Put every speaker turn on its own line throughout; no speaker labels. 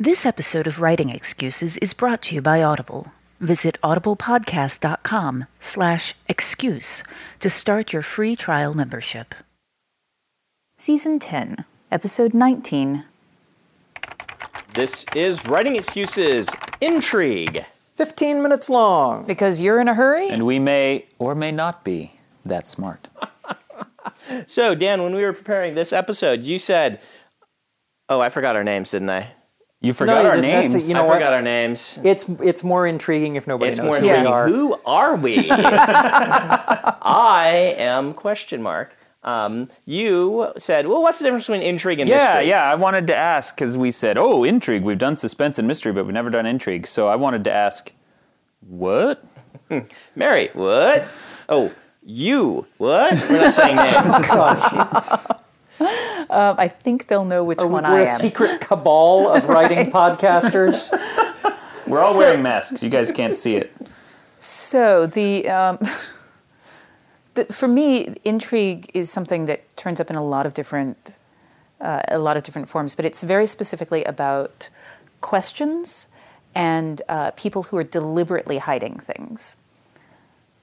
This episode of Writing Excuses is brought to you by Audible. Visit audiblepodcast.com slash excuse to start your free trial membership. Season 10, Episode 19.
This is Writing Excuses Intrigue.
15 minutes long.
Because you're in a hurry?
And we may or may not be that smart.
So, Dan, when we were preparing this episode, you said, Oh, I forgot our names, didn't I?
You forgot
No,
our names.
it, you know
I
what?
forgot our names.
It's it's more intriguing if nobody
It's
knows
more
who
intriguing.
we are.
Who are we? I am question mark. Um, you said, well, what's the difference between intrigue and
yeah,
mystery?
yeah. Yeah. I wanted to ask because we said, "Oh, intrigue." We've done suspense and mystery, but we've never done intrigue. So I wanted to ask, what?
Mary, what? Oh, you, what? We're not saying names.
Um, I think they'll know which one
We're
I
a
am.
secret cabal of writing podcasters.
We're all
So-
wearing masks. You guys can't see it.
So the, um, the for me, intrigue is something that turns up in a lot of different uh, a lot of different forms, but it's very specifically about questions and uh, people who are deliberately hiding things.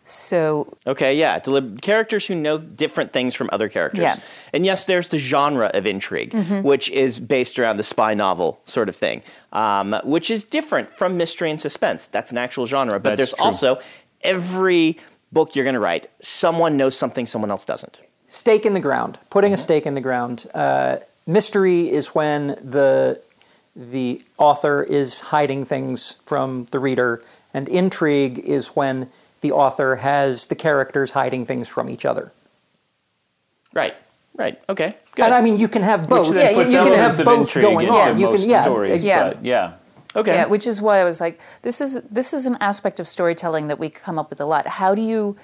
So
Okay, yeah. Delib- characters who know different things from other characters.
Yeah.
And yes, there's the genre of intrigue, which is based around the spy novel sort of thing, um, which is different from mystery and suspense. That's an actual genre. But
That's
there's
true.
also every book you're going to write, someone knows something someone else doesn't.
stake in the ground. Putting a stake in the ground. Uh, mystery is when the the author is hiding things from the reader, and intrigue is when the author has the characters hiding things from each other.
Right, right. Okay, good.
And I mean, you can have both.
Yeah, you- you can have
both going on. You can- yeah,
stories,
yeah.
but yeah.
okay.
Yeah, which is why I was like, this is this is an aspect of storytelling that we come up with a lot. How do you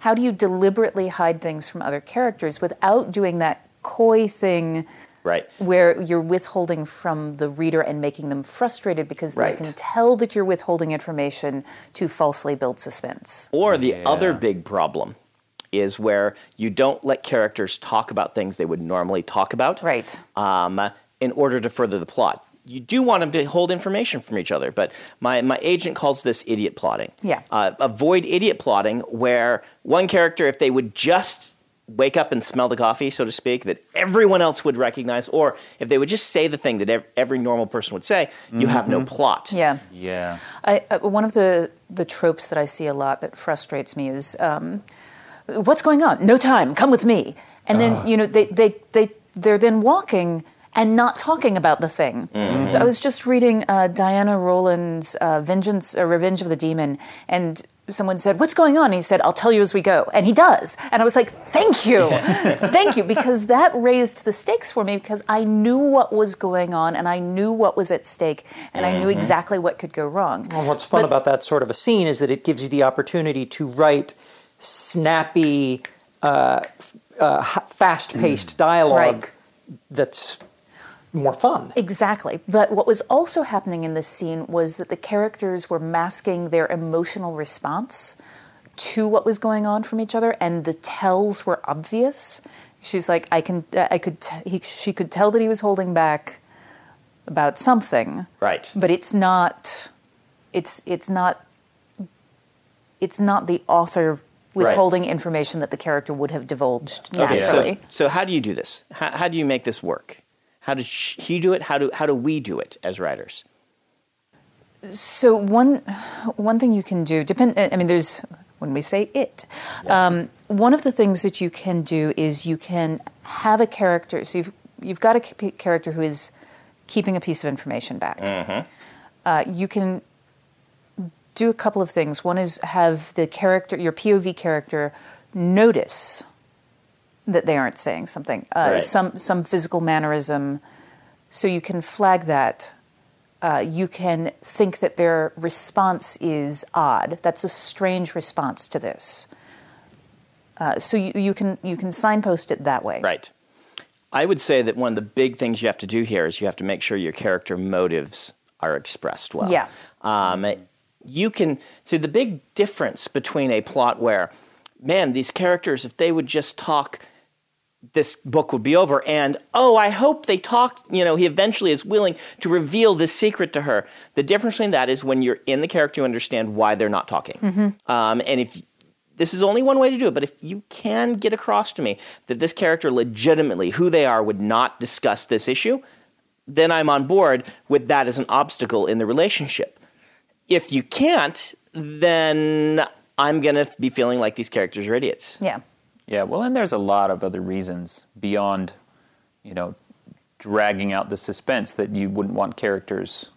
how do you deliberately hide things from other characters without doing that coy thing
right.
where you're withholding from the reader and making them frustrated because
Right.
they can tell that you're withholding information to falsely build suspense.
Or the other big problem is where you don't let characters talk about things they would normally talk about.
Right.
Um, in order to further the plot. You do want them to hold information from each other, but my, my agent calls this idiot plotting.
Yeah.
Uh, avoid idiot plotting where one character, if they would just wake up and smell the coffee, so to speak, that everyone else would recognize, or if they would just say the thing that every normal person would say, you have no plot.
Yeah.
Yeah.
I, uh, one of the, the tropes that I see a lot that frustrates me is um, what's going on? No time, come with me. And then, you know, they, they, they, they're then walking and not talking about the thing. So I was just reading uh, Diana Rowland's uh, Vengeance, uh, Revenge of the Demon, and someone said, What's going on? And he said, I'll tell you as we go. And he does. And I was like, Thank you. Thank you. Because that raised the stakes for me because I knew what was going on and I knew what was at stake and I knew exactly what could go wrong.
And what's fun
But-
about that sort of a scene is that it gives you the opportunity to write snappy, uh, uh, fast-paced dialogue
Right.
that's more fun.
Exactly. But what was also happening in this scene was that the characters were masking their emotional response to what was going on from each other, and the tells were obvious. She's like, I can, I could, t- he, she could tell that he was holding back about something,
Right.
but it's not, it's it's not, it's not the author withholding information that the character would have divulged
Okay,
naturally.
so, so how do you do this? How, how do you make this work? How does he do it? How do, how do we do it as writers?
So one one thing you can do depend. I mean, there's when we say it. Um, one of the things that you can do is you can have a character. So you've you've got a character who is keeping a piece of information back. Uh, you can do a couple of things. One is have the character, your POV character, notice that they aren't saying something, uh,
Right.
some some physical mannerism, so you can flag that. Uh, you can think that their response is odd. That's a strange response to this. Uh, so you, you can you can signpost it that way.
Right. I would say that one of the big things you have to do here is you have to make sure your character motives are expressed well.
Yeah.
Um, you can see the big difference between a plot where, man, these characters, if they would just talk, this book would be over. And oh, I hope they talked. You know, he eventually is willing to reveal this secret to her. The difference between that is when you're in the character, you understand why they're not talking. Um, and if this is only one way to do it, but if you can get across to me that this character legitimately, who they are, would not discuss this issue, then I'm on board with that as an obstacle in the relationship. If you can't, then I'm going to be feeling like these characters are idiots.
Yeah.
Yeah, well, and there's a lot of other reasons beyond, you know, dragging out the suspense that you wouldn't want characters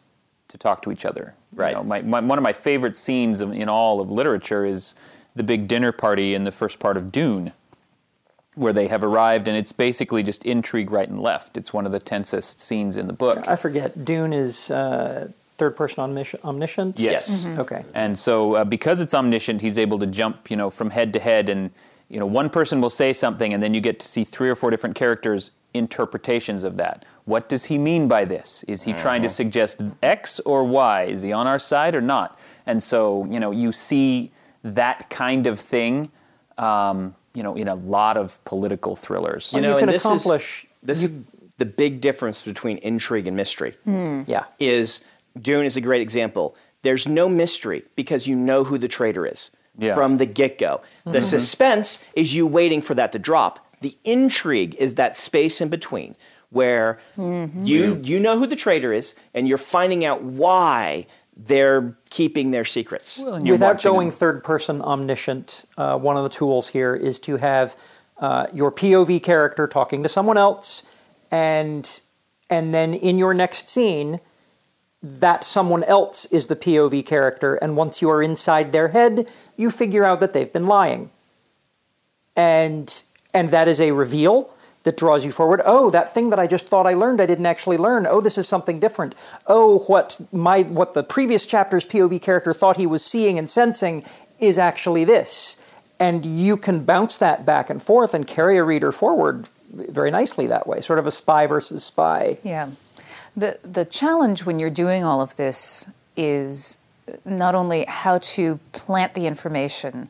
to talk to each other. You
Right.
know, my, my, one of my favorite scenes in all of literature is the big dinner party in the first part of Dune, where they have arrived, and it's basically just intrigue right and left. It's one of the tensest scenes in the book.
I forget. Dune is uh, third person omnis- omniscient.
Yes.
Okay.
And so, uh, because it's omniscient, he's able to jump, you know, from head to head, and you know, one person will say something, and then you get to see three or four different characters' interpretations of that. What does he mean by this? Is he trying to suggest X or Y? Is he on our side or not? And so, you know, you see that kind of thing, um, you know, in a lot of political thrillers.
You
You
know,
can
and this
accomplish-
Is, this is the big difference between intrigue and mystery.
Yeah.
Is Dune is a great example. There's no mystery because you know who the traitor is
Yeah.
from the get go. The suspense is you waiting for that to drop. The intrigue is that space in between where you you know who the traitor is and you're finding out why they're keeping their secrets.
And you're
Without going
them.
third person omniscient, uh, one of the tools here is to have uh, your POV character talking to someone else, and and then in your next scene, that someone else is the POV character, and once you are inside their head, you figure out that they've been lying, and and that is a reveal that draws you forward. Oh, that thing that I just thought I learned, I didn't actually learn. Oh, this is something different. Oh, what my what the previous chapter's POV character thought he was seeing and sensing is actually this. And you can bounce that back and forth and carry a reader forward very nicely that way, sort of a spy versus spy.
Yeah. The the challenge when you're doing all of this is not only how to plant the information,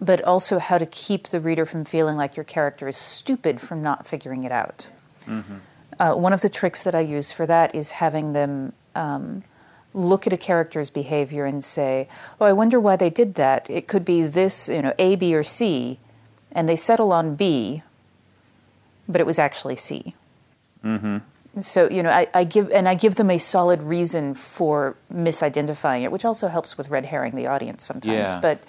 but also how to keep the reader from feeling like your character is stupid from not figuring it out. Uh, one of the tricks that I use for that is having them um, look at a character's behavior and say, "Oh, I wonder why they did that. It could be this, you know, A, B, or C," and they settle on B, but it was actually C. So you know, I, I give and I give them a solid reason for misidentifying it, which also helps with red herring the audience sometimes.
Yeah.
But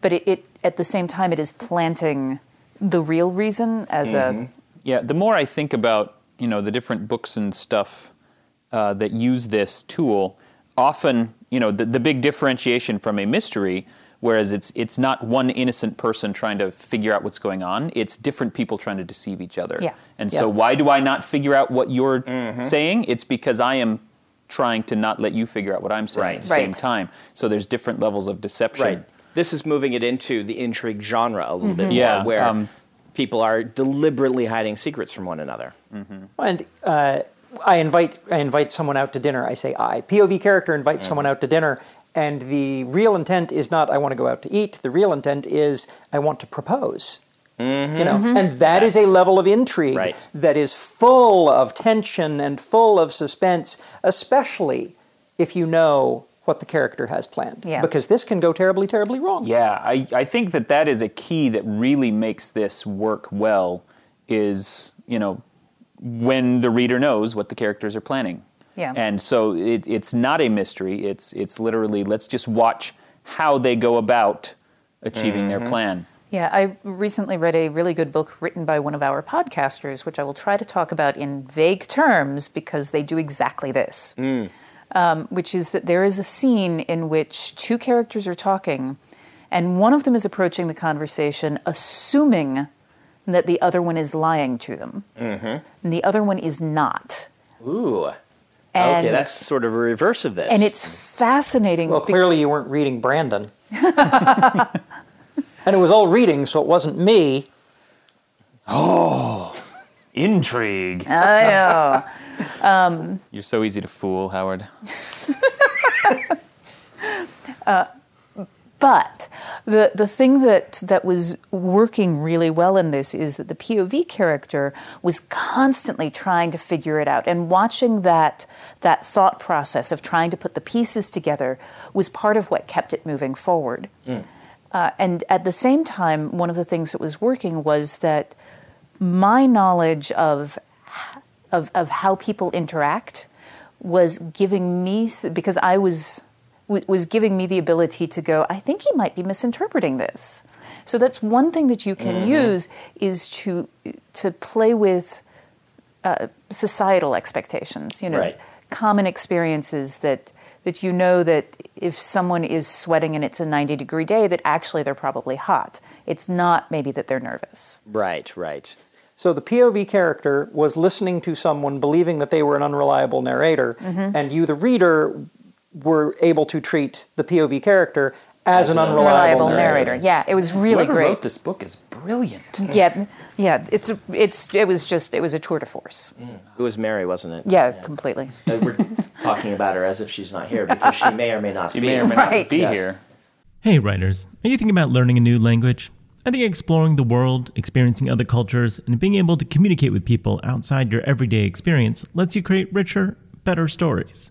but it, it at the same time it is planting the real reason as a
Yeah, the more I think about you know the different books and stuff uh, that use this tool, often you know the, the big differentiation from a mystery, whereas it's it's not one innocent person trying to figure out what's going on. It's different people trying to deceive each other.
Yeah.
And
Yeah.
so why do I not figure out what you're saying? It's because I am trying to not let you figure out what I'm saying
Right.
at the same
Right.
time. So there's different levels of deception.
Right. This is moving it into the intrigue genre a little bit
Yeah,
more, where
um,
people are deliberately hiding secrets from one another. Mm-hmm.
And uh, I invite I invite someone out to dinner. I say I. POV character invites someone out to dinner, and the real intent is not I want to go out to eat. The real intent is I want to propose. Mm-hmm. You know, mm-hmm. and that is
Yes.
a level of intrigue
Right.
that is full of tension and full of suspense, especially if you know what the character has planned.
Yeah.
Because this can go terribly, terribly wrong.
Yeah, I, I think that that is a key that really makes this work well is, you know, when the reader knows what the characters are planning.
Yeah.
And so it, it's not a mystery. It's, it's literally, let's just watch how they go about achieving their mm-hmm. plan.
Yeah, I recently read a really good book written by one of our podcasters, which I will try to talk about in vague terms because they do exactly this. Mm. Um, which is that there is a scene in which two characters are talking, and one of them is approaching the conversation assuming that the other one is lying to them, mm-hmm. and the other one is not.
Ooh.
And,
okay, that's sort of a reverse of this.
and it's fascinating.
Well,
be-
clearly you weren't reading Brandon. and it was all reading, so it wasn't me.
Oh, intrigue.
I know.
Um, You're so easy to fool, Howard.
Uh, but the the thing that that was working really well in this is that the POV character was constantly trying to figure it out, and watching that that thought process of trying to put the pieces together was part of what kept it moving forward. Uh, and at the same time, one of the things that was working was that my knowledge of of, of how people interact was giving me because I was w- was giving me the ability to go. I think he might be misinterpreting this. So that's one thing that you can use is to to play with uh, societal expectations. You know,
Right.
common experiences that that you know that if someone is sweating and it's a 90 degree day that actually they're probably hot it's not maybe that they're nervous
right, right.
So the POV character was listening to someone believing that they were an unreliable narrator, and you, the reader, were able to treat the POV character as, an unreliable
reliable
narrator.
narrator yeah it was really
Whoever
great
wrote this book is brilliant.
yeah yeah it's it's it was just it was a tour de force
It was Mary, wasn't it?
yeah completely
Uh, We're talking about her as if she's not here because she may or may not
You
be.
may or may
Right.
not be
Yes.
here.
Hey, writers, are you thinking about learning a new language? I think exploring the world, experiencing other cultures, and being able to communicate with people outside your everyday experience lets you create richer, better stories.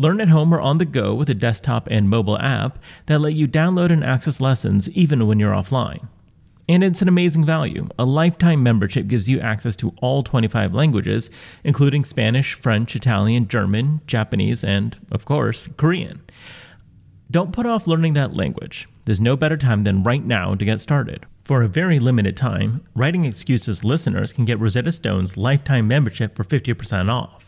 Learn at home or on the go with a desktop and mobile app that let you download and access lessons even when you're offline. And it's an amazing value. A lifetime membership gives you access to all 25 languages, including Spanish, French, Italian, German, Japanese, and, of course, Korean. Don't put off learning that language. There's no better time than right now to get started. For a very limited time, Writing Excuses listeners can get Rosetta Stone's lifetime membership for 50% off.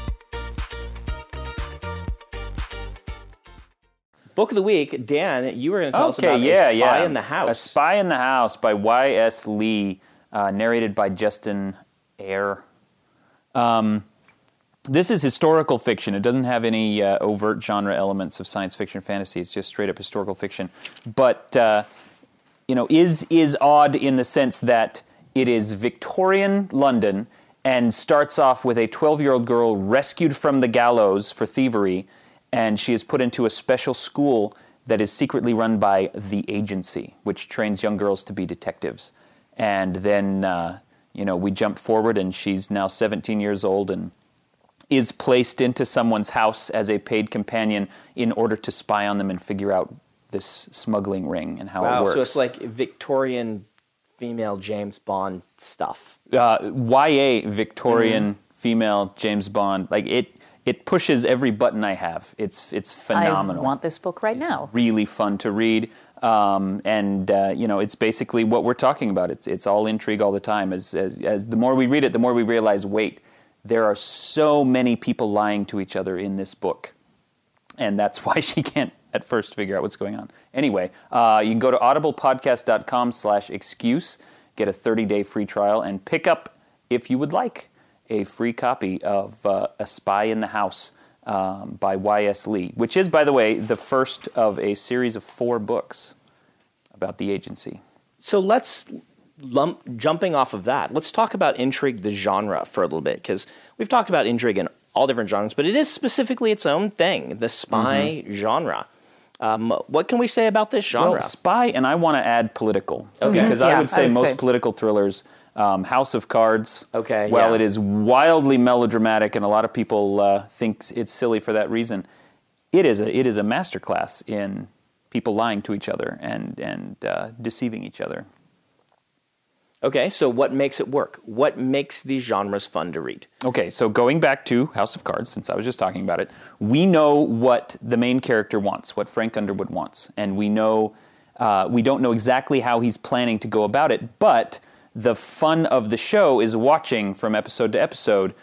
Book of the week, Dan. You were going to tell us about
yeah,
a spy
yeah.
in the house.
A Spy in the House by Y.S. Lee, uh, narrated by Justine Eyre. Um, this is historical fiction. It doesn't have any uh, overt genre elements of science fiction or fantasy. It's just straight up historical fiction. But uh, you know, is is odd in the sense that it is Victorian London and starts off with a 12-year-old girl rescued from the gallows for thievery, and she is put into a special school that is secretly run by the agency, which trains young girls to be detectives. And then, uh, you know, we jump forward, and she's now 17 years old and is placed into someone's house as a paid companion in order to spy on them and figure out this smuggling ring and how it works.
so it's like Victorian female James Bond stuff.
uh, YA Victorian
Mm-hmm.
female James Bond. Like it, it pushes every button I have. It's it's phenomenal.
I want this book right now.
really fun to read. Um, and uh, you know, it's basically what we're talking about. It's it's all intrigue all the time. As, as as the more we read it, the more we realize, wait, there are so many people lying to each other in this book, and that's why she can't at first figure out what's going on. Anyway, uh, you can go to audiblepodcast.com/excuse, get a 30-day free trial, and pick up if you would like a free copy of uh, A Spy in the House um, by Y.S. Lee, which is, by the way, the first of a series of four books about the agency.
So let's lump, jumping off of that. Let's talk about intrigue, the genre, for a little bit, because we've talked about intrigue in all different genres, but it is specifically its own thing, the spy genre. Um, what can we say about this genre?
Well, spy, and I want to add political.
Okay.
Because
Yeah,
I would say
I would
most
say.
political thrillers, um, House of Cards.
Okay,
While
yeah.
it is wildly melodramatic, and a lot of people uh, think it's silly for that reason, it is a it is a masterclass in people lying to each other and and uh, deceiving each other.
Okay, so what makes it work? What makes these genres fun to read?
Okay, so going back to House of Cards, since I was just talking about it, we know what the main character wants, what Frank Underwood wants, and we know uh, we don't know exactly how he's planning to go about it, but the fun of the show is watching from episode to episode.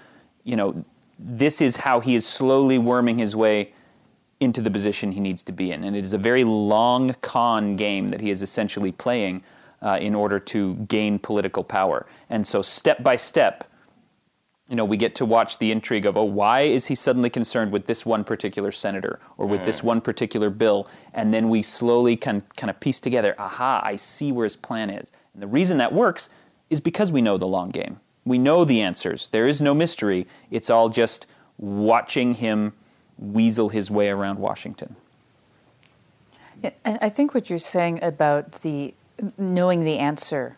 You know, this is how he is slowly worming his way into the position he needs to be in, and it is a very long con game that he is essentially playing uh, in order to gain political power. And so, step by step, you know, we get to watch the intrigue of, oh, why is he suddenly concerned with this one particular senator or with this one particular bill? And then we slowly can kind of piece together, aha, I see where his plan is. And the reason that works is because we know the long game. We know the answers. There is no mystery. It's all just watching him weasel his way around Washington.
Yeah, And I think what you're saying about the knowing the answer,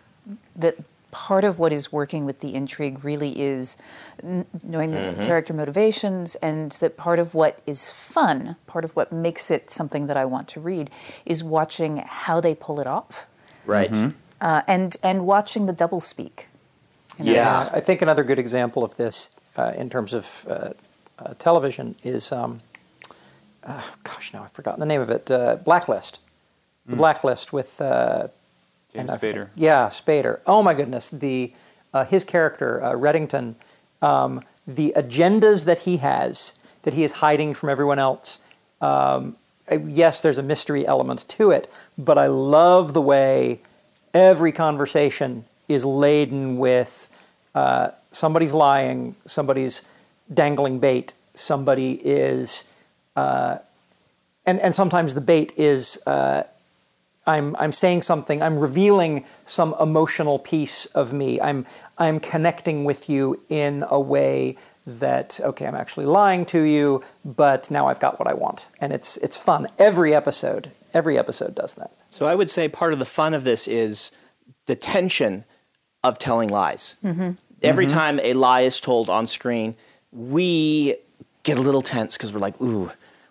that part of what is working with the intrigue really is n- knowing the character motivations, and that part of what is fun, part of what makes it something that I want to read, is watching how they pull it off,
Right.
uh, and and watching the double speak. You know,
Yeah, I think another good example of this uh, in terms of uh, uh, television is, um, uh, gosh, now I've forgotten the name of it. Uh, Blacklist, the Blacklist with uh,
James
and
Spader.
Yeah, Spader. Oh my goodness, the uh, his character uh, Reddington, um, the agendas that he has that he is hiding from everyone else. Um, yes, there's a mystery element to it, but I love the way every conversation is laden with uh, somebody's lying, somebody's dangling bait, somebody is, uh, and and sometimes the bait is. Uh, I'm I'm saying something. I'm revealing some emotional piece of me. I'm I'm connecting with you in a way that okay, I'm actually lying to you, but now I've got what I want, and it's it's fun. Every episode, every episode does that.
So I would say part of the fun of this is the tension of telling lies. Mm-hmm. Every mm-hmm. time a lie is told on screen, we get a little tense because we're like, ooh,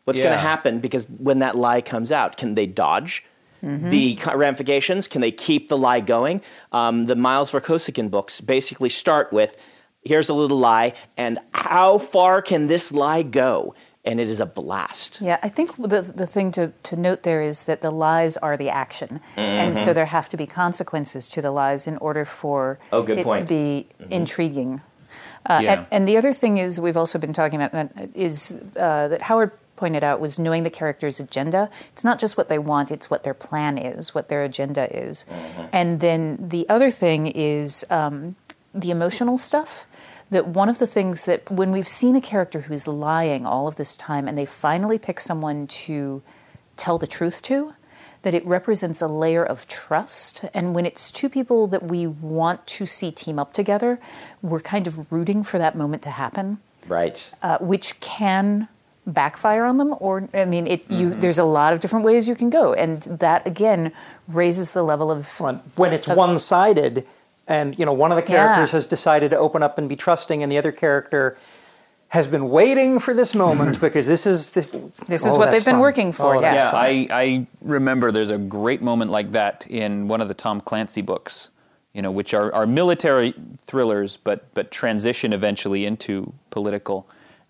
What's going to happen because when that lie comes out, can they dodge? The ramifications, can they keep the lie going? Um, the Miles Vorkosigan books basically start with here's a little lie, and how far can this lie go? And it is a blast.
Yeah, I think the the thing to, to note there is that the lies are the action, and
Mm-hmm.
so there have to be consequences to the lies in order for
Oh, good
it to
point.
be intriguing. Uh,
Yeah.
and, and the other thing is we've also been talking about uh, is uh, that Howard pointed out was knowing the character's agenda. It's not just what they want; it's what their plan is, what their agenda is. And then the other thing is um, the emotional stuff. That one of the things that when we've seen a character who's lying all of this time, and they finally pick someone to tell the truth to, that it represents a layer of trust. And when it's two people that we want to see team up together, we're kind of rooting for that moment to happen,
Right.
uh, which can backfire on them. Or I mean, it you mm-hmm. there's a lot of different ways you can go, and that again raises the level of
when, when it's one-sided and you know one of the
Yeah.
characters has decided to open up and be trusting and the other character has been waiting for this moment because this is this,
This is
oh,
what they've been
fun.
working for,
Oh,
yeah.
Yeah. I, I remember there's a great moment like that in one of the Tom Clancy books, you know, which are, are military thrillers, but but transition eventually into political.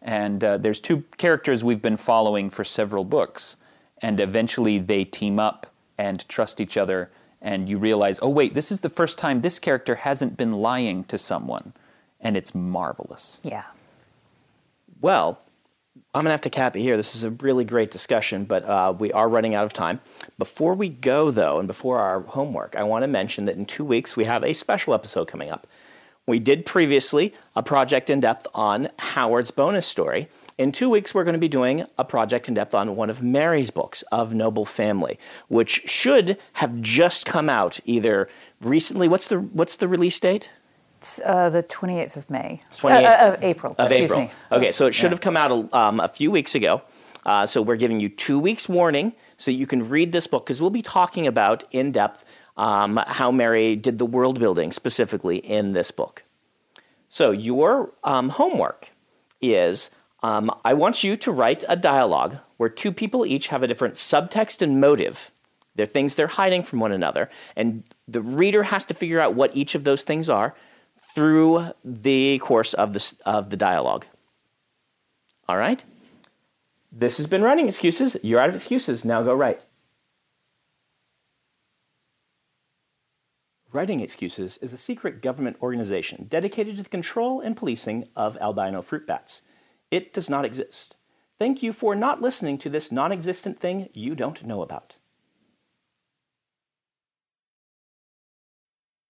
And uh, there's two characters we've been following for several books, and eventually they team up and trust each other, and you realize, oh wait, this is the first time this character hasn't been lying to someone, and it's marvelous.
yeah.
Well, I'm going to have to cap it here. This is a really great discussion, but uh, we are running out of time. Before we go, though, and before our homework, I want to mention that in two weeks we have a special episode coming up. We did previously a project in depth on Howard's bonus story. In two weeks, we're going to be doing a project in depth on one of Mary's books, Of Noble Family, which should have just come out either recently. What's the what's the release date?
It's uh, the 28th of May.
28th
Uh, uh, of April.
of
excuse
April.
me.
Okay, so it should have come out um, a few weeks ago. Uh, so we're giving you two weeks warning so you can read this book because we'll be talking about in depth um, how Mary did the world building specifically in this book. So your um, homework is um, I want you to write a dialogue where two people each have a different subtext and motive. They're things they're hiding from one another, and the reader has to figure out what each of those things are through the course of the, of the dialogue. All right? This has been Writing Excuses. You're out of excuses. Now go write. Writing Excuses is a secret government organization dedicated to the control and policing of albino fruit bats. It does not exist. Thank you for not listening to this non existent thing you don't know about.